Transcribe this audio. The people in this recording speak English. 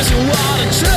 is what trouble.